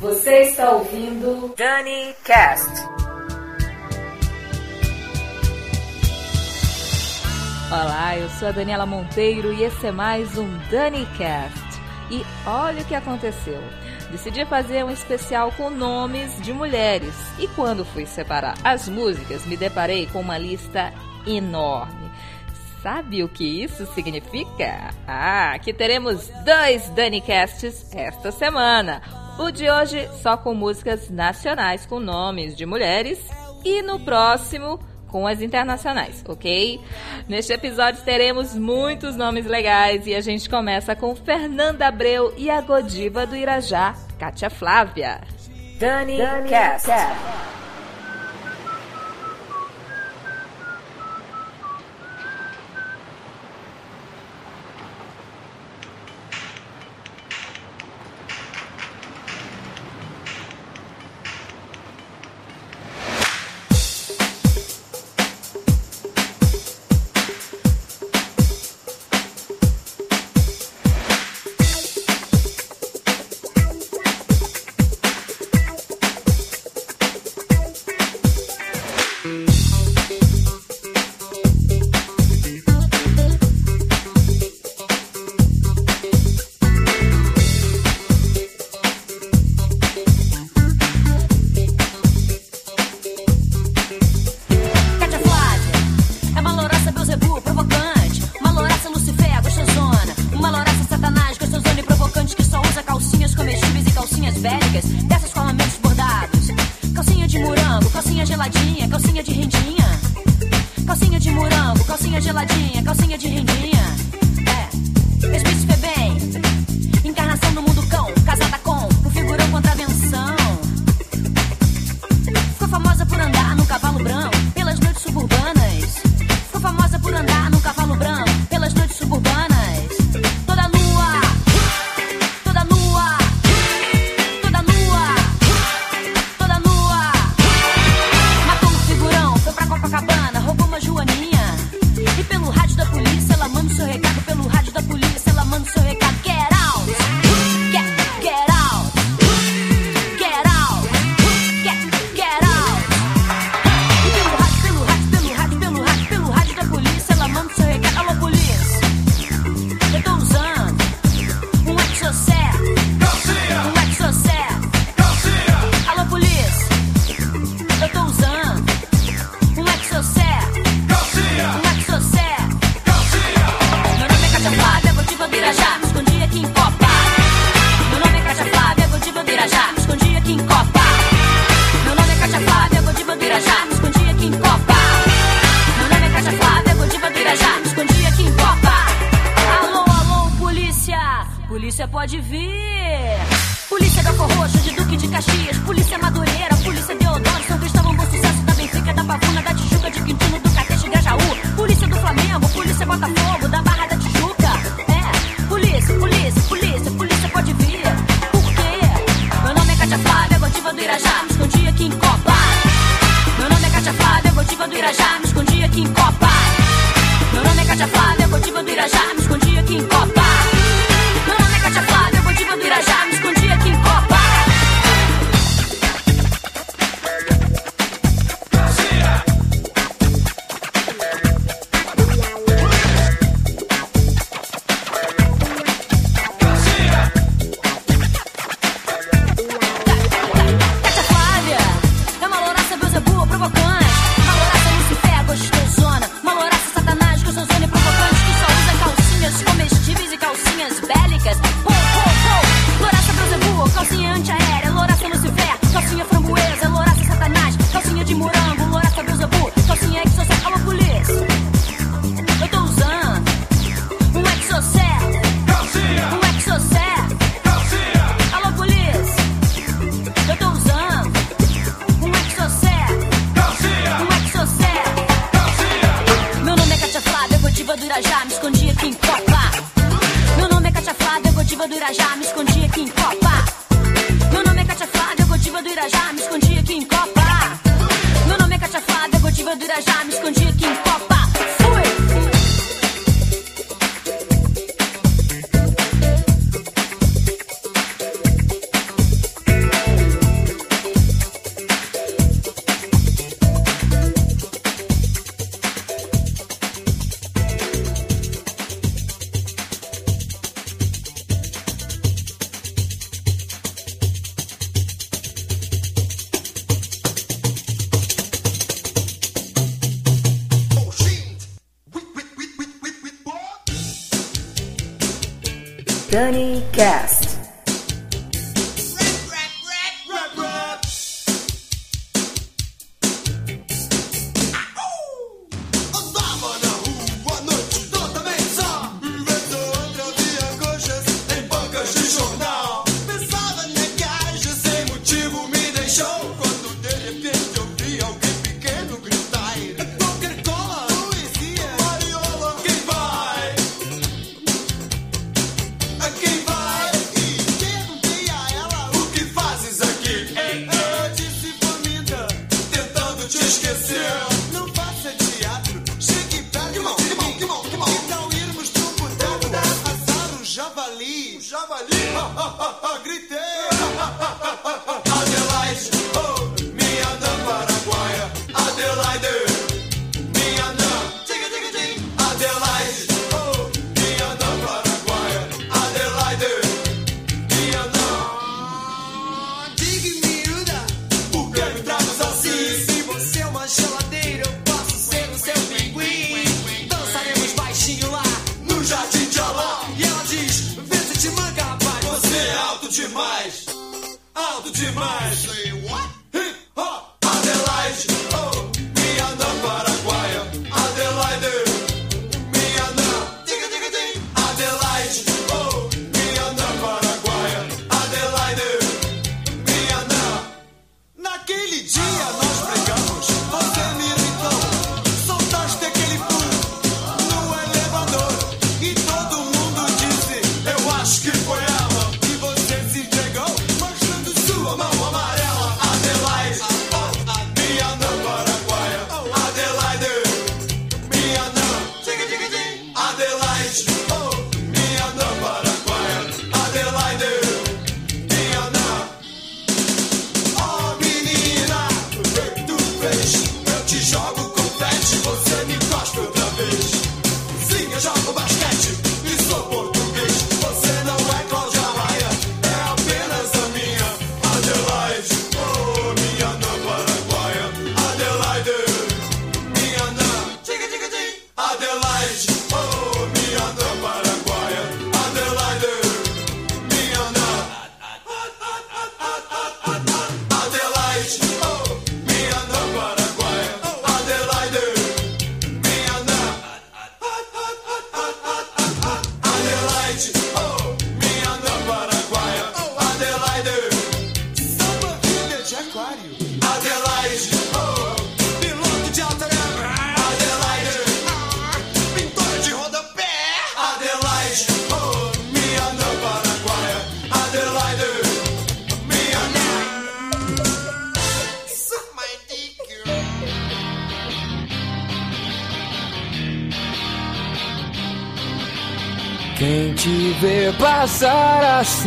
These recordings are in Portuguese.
Você está ouvindo Dani Cast. Olá, eu sou a Daniela Monteiro e esse é mais um Dani Cast. E olha o que aconteceu. Decidi fazer um especial com nomes de mulheres. E quando fui separar as músicas, me deparei com uma lista enorme. Sabe o que isso significa? Ah, que teremos dois Danicasts esta semana. O de hoje só com músicas nacionais com nomes de mulheres e no próximo com as internacionais, ok? Neste episódio teremos muitos nomes legais e a gente começa com Fernanda Abreu e a Godiva do Irajá, Kátia Flávia. Dani, Dani Cast. Cast. geladinha, calcinha de rendinha. Calcinha de morango, calcinha geladinha, calcinha de rendinha. É, pirajá. já me escondi. Dani Cast.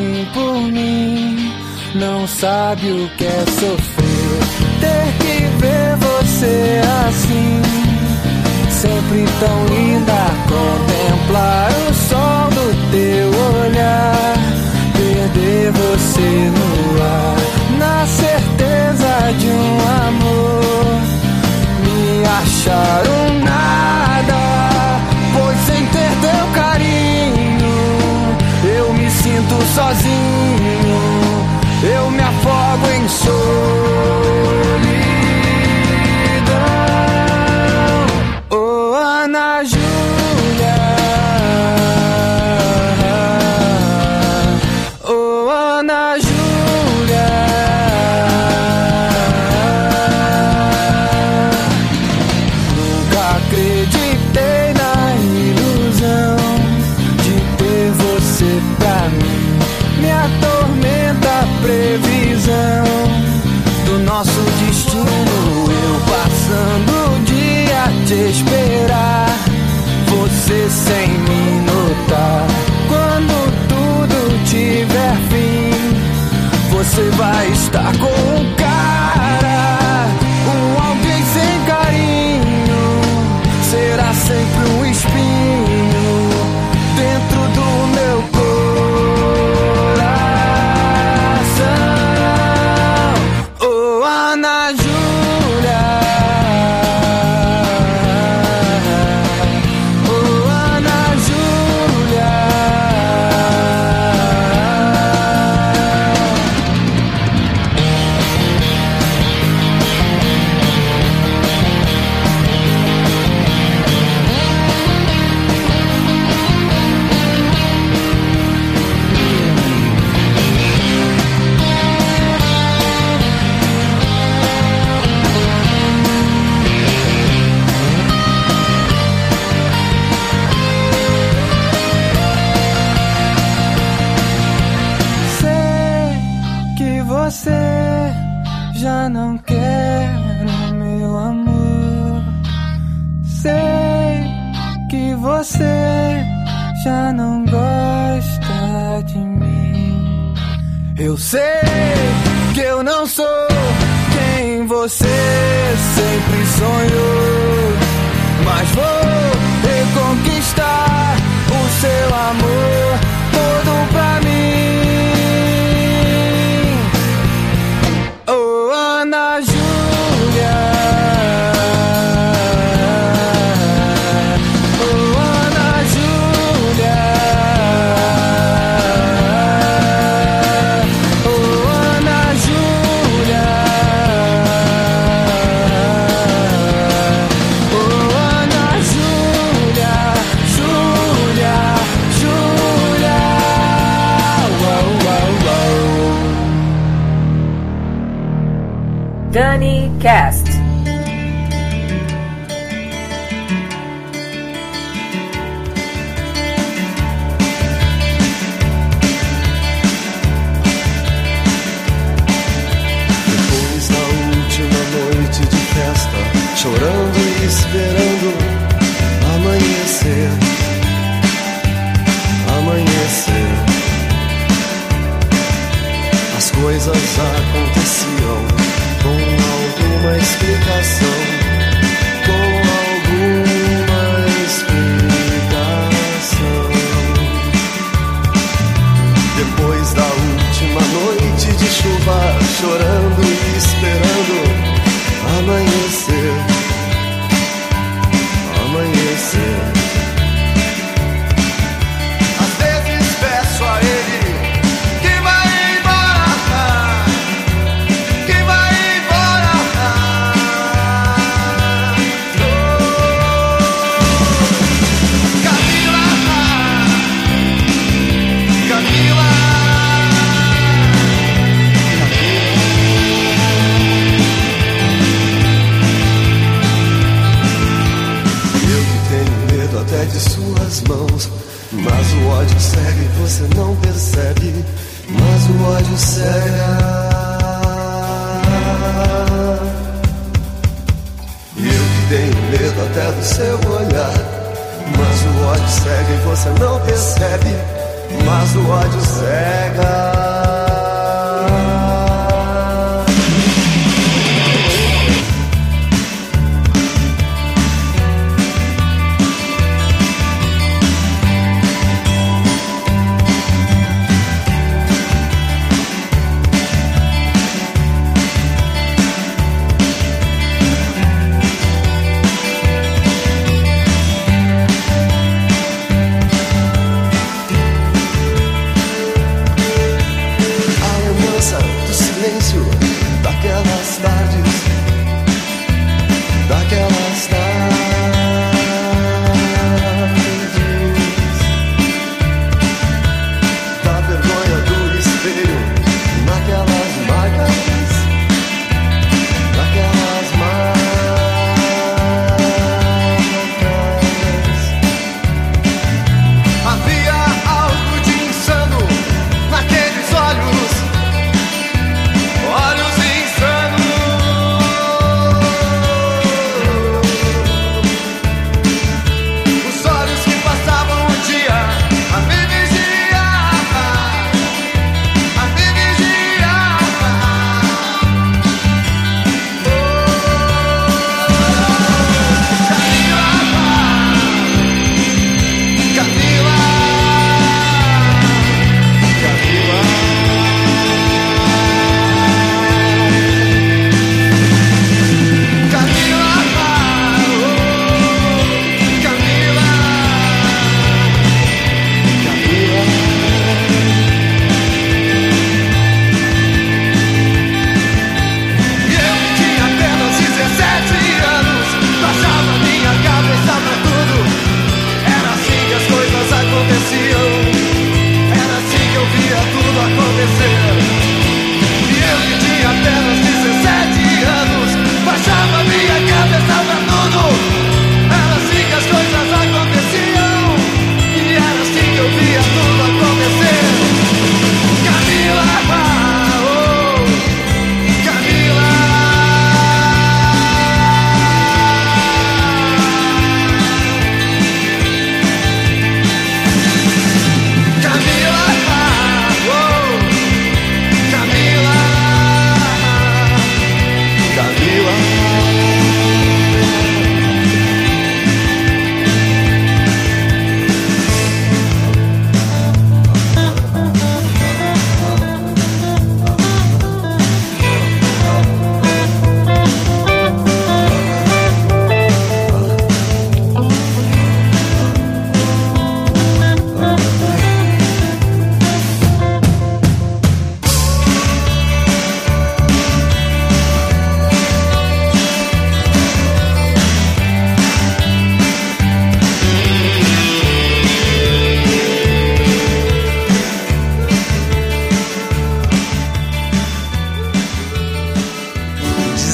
Assim por mim. Não sabe o que é sofrer, ter que ver você assim. Sempre tão linda, contemplar o sol do teu olhar. Perder você no você sem me notar. Quando tudo tiver fim, você vai estar com Eu sei que eu não sou quem você sempre sonhou, mas vou reconquistar o seu amor todo bem. explicação. percebe, mas o ódio cega. E eu que tenho medo até do seu olhar, mas o ódio cega e você não percebe, mas o ódio cega.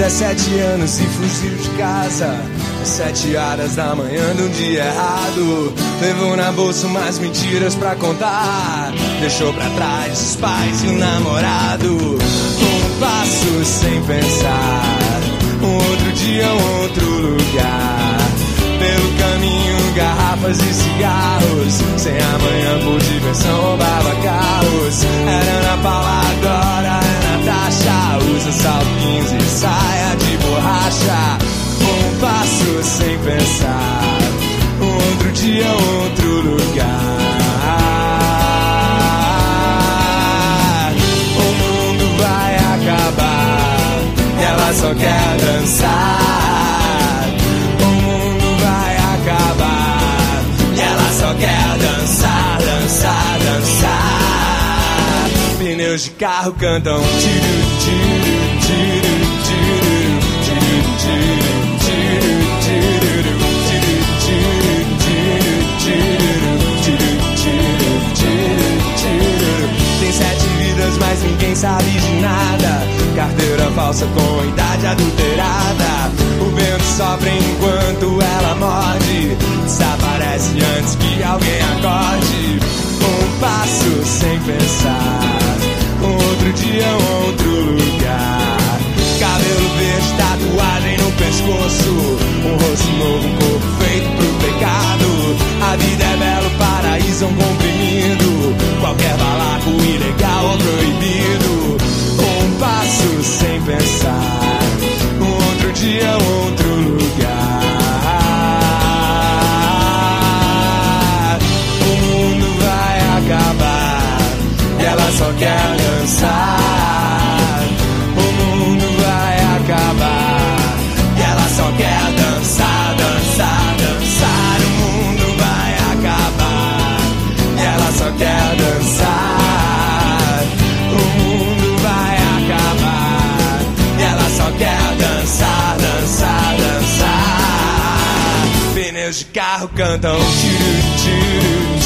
17 anos e fugiu de casa. Às sete horas da manhã de um dia errado. Levou na bolsa umas mentiras pra contar. Deixou pra trás os pais e o namorado. Um passo sem pensar. Um outro dia, um outro lugar. Pelo caminho, garrafas e cigarros. Sem amanhã por diversão, roubava carros. Era Ana Paula, agora Usa 15 e saia de borracha. Um passo sem pensar. Outro dia, outro lugar. O mundo vai acabar. Ela só quer dançar. pneus de carro cantam. Tem sete vidas, mas ninguém sabe de nada. Carteira falsa com idade adulterada. O vento sopra enquanto ela morde. Desaparece antes que alguém acorde. Um passo sem pensar. Outro dia, outro lugar. Cabelo verde, tatuagem no pescoço. Um rosto novo, um corpo feito pro pecado. A vida é belo, paraíso é um comprimido. Qualquer balaco ilegal ou proibido. Um passo sem pensar. Um outro dia, outro cantam. Tchururu, tchururu.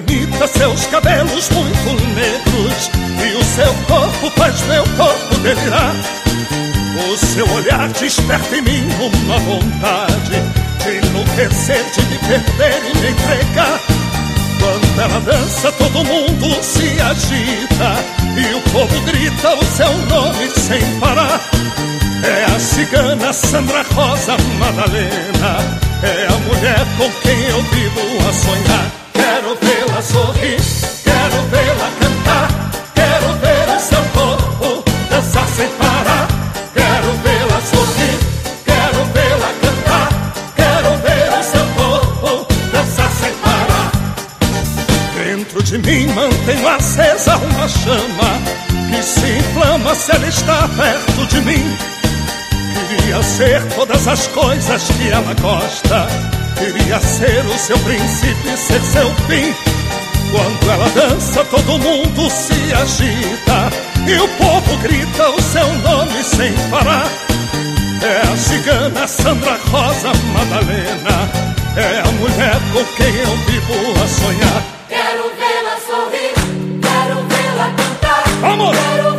Bonita, seus cabelos muito negros e o seu corpo faz meu corpo delirar. O seu olhar desperta em mim uma vontade de enlouquecer, de me perder e me entregar. Quando ela dança, todo mundo se agita e o povo grita o seu nome sem parar. É a cigana Sandra Rosa Madalena, é a mulher com quem eu vivo a sonhar. Quero vê-la sorrir, quero vê-la cantar, quero ver o seu corpo dançar sem parar. Quero vê-la sorrir, quero vê-la cantar, quero ver o seu corpo dançar sem parar. Dentro de mim mantenho acesa uma chama que se inflama se ela está perto de mim. Queria ser todas as coisas que ela gosta. Queria ser o seu princípio e ser seu fim. Quando ela dança, todo mundo se agita. E o povo grita o seu nome sem parar. É a cigana Sandra Rosa Madalena. É a mulher com quem eu vivo a sonhar. Quero vê-la sorrir, quero vê-la cantar. Vamos! Quero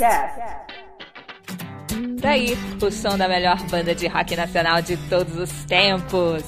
Cast. Daí, o som da melhor banda de rock nacional de todos os tempos.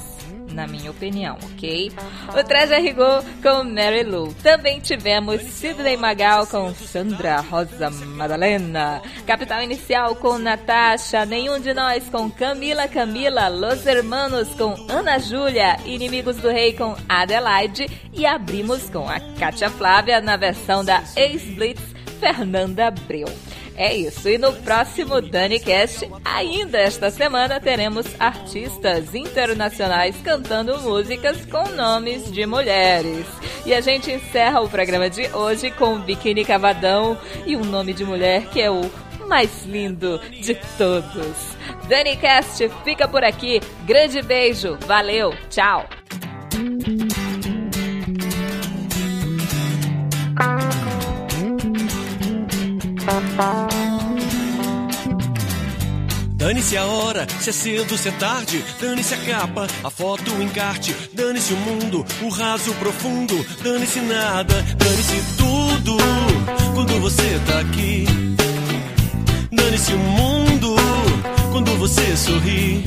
Na minha opinião, ok? O Traje Rigor com Mary Lou. Também tivemos Sidney Magal com Sandra Rosa Madalena. Capital Inicial com Natasha. Nenhum de Nós com Camila Camila. Los Hermanos com Ana Júlia. Inimigos do Rei com Adelaide. E abrimos com a Kátia Flávia na versão da ex-Blitz Fernanda Abreu. É isso. E no próximo DaniCast, ainda esta semana, teremos artistas internacionais cantando músicas com nomes de mulheres. E a gente encerra o programa de hoje com Biquíni Cavadão e um nome de mulher que é o mais lindo de todos. DaniCast fica por aqui. Grande beijo. Valeu. Tchau. Dane-se a hora, se é cedo, se é tarde. Dane-se a capa, a foto, o encarte. Dane-se o mundo, o raso, profundo. Dane-se nada, dane-se tudo. Quando você tá aqui. Dane-se o mundo, quando você sorri.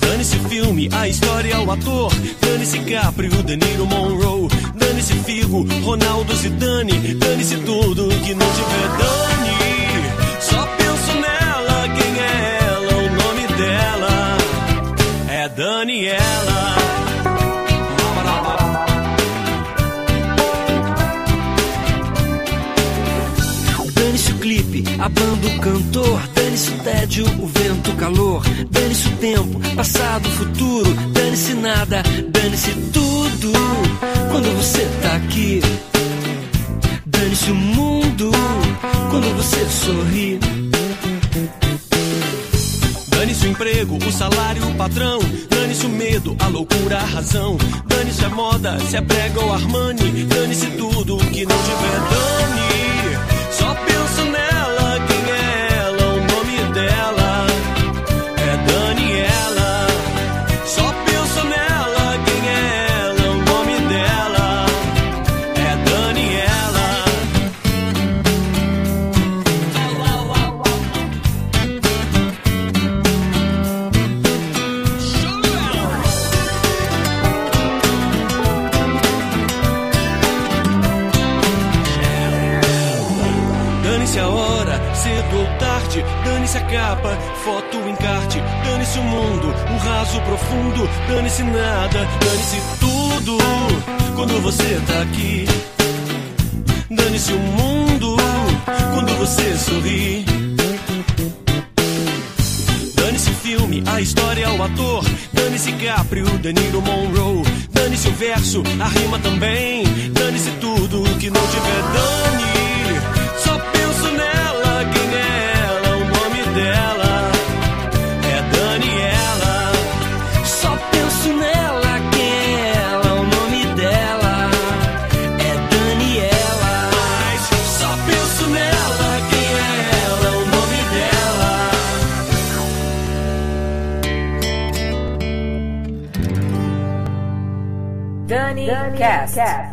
Dane-se o filme, a história, o ator. Dane-se Capri, o De Niro Monroe. Figo, Ronaldo Zidane. Dane-se tudo que não tiver dane. Só penso nela, quem é ela, o nome dela é Daniela. Dane-se o clipe, a banda, o cantor. Dane-se o tédio, o vento, o calor. Dane-se o tempo, passado, futuro. Nada, dane-se tudo. Quando você tá aqui. Dane-se o mundo. Quando você sorri. Dane-se o emprego, o salário, o patrão. Dane-se o medo, a loucura, a razão. Dane-se a moda, se é prega ou Armani. Dane-se tudo que não tiver dane. Só penso nela, capa, foto, encarte. Dane-se o mundo, o raso profundo. Dane-se nada, dane-se tudo. Quando você tá aqui. Dane-se o mundo, quando você sorri. Dane-se filme, a história, o ator. Dane-se Capri, o De Niro Monroe. Dane-se o verso, a rima também. Dane-se tudo que não tiver dane. Dani Cast.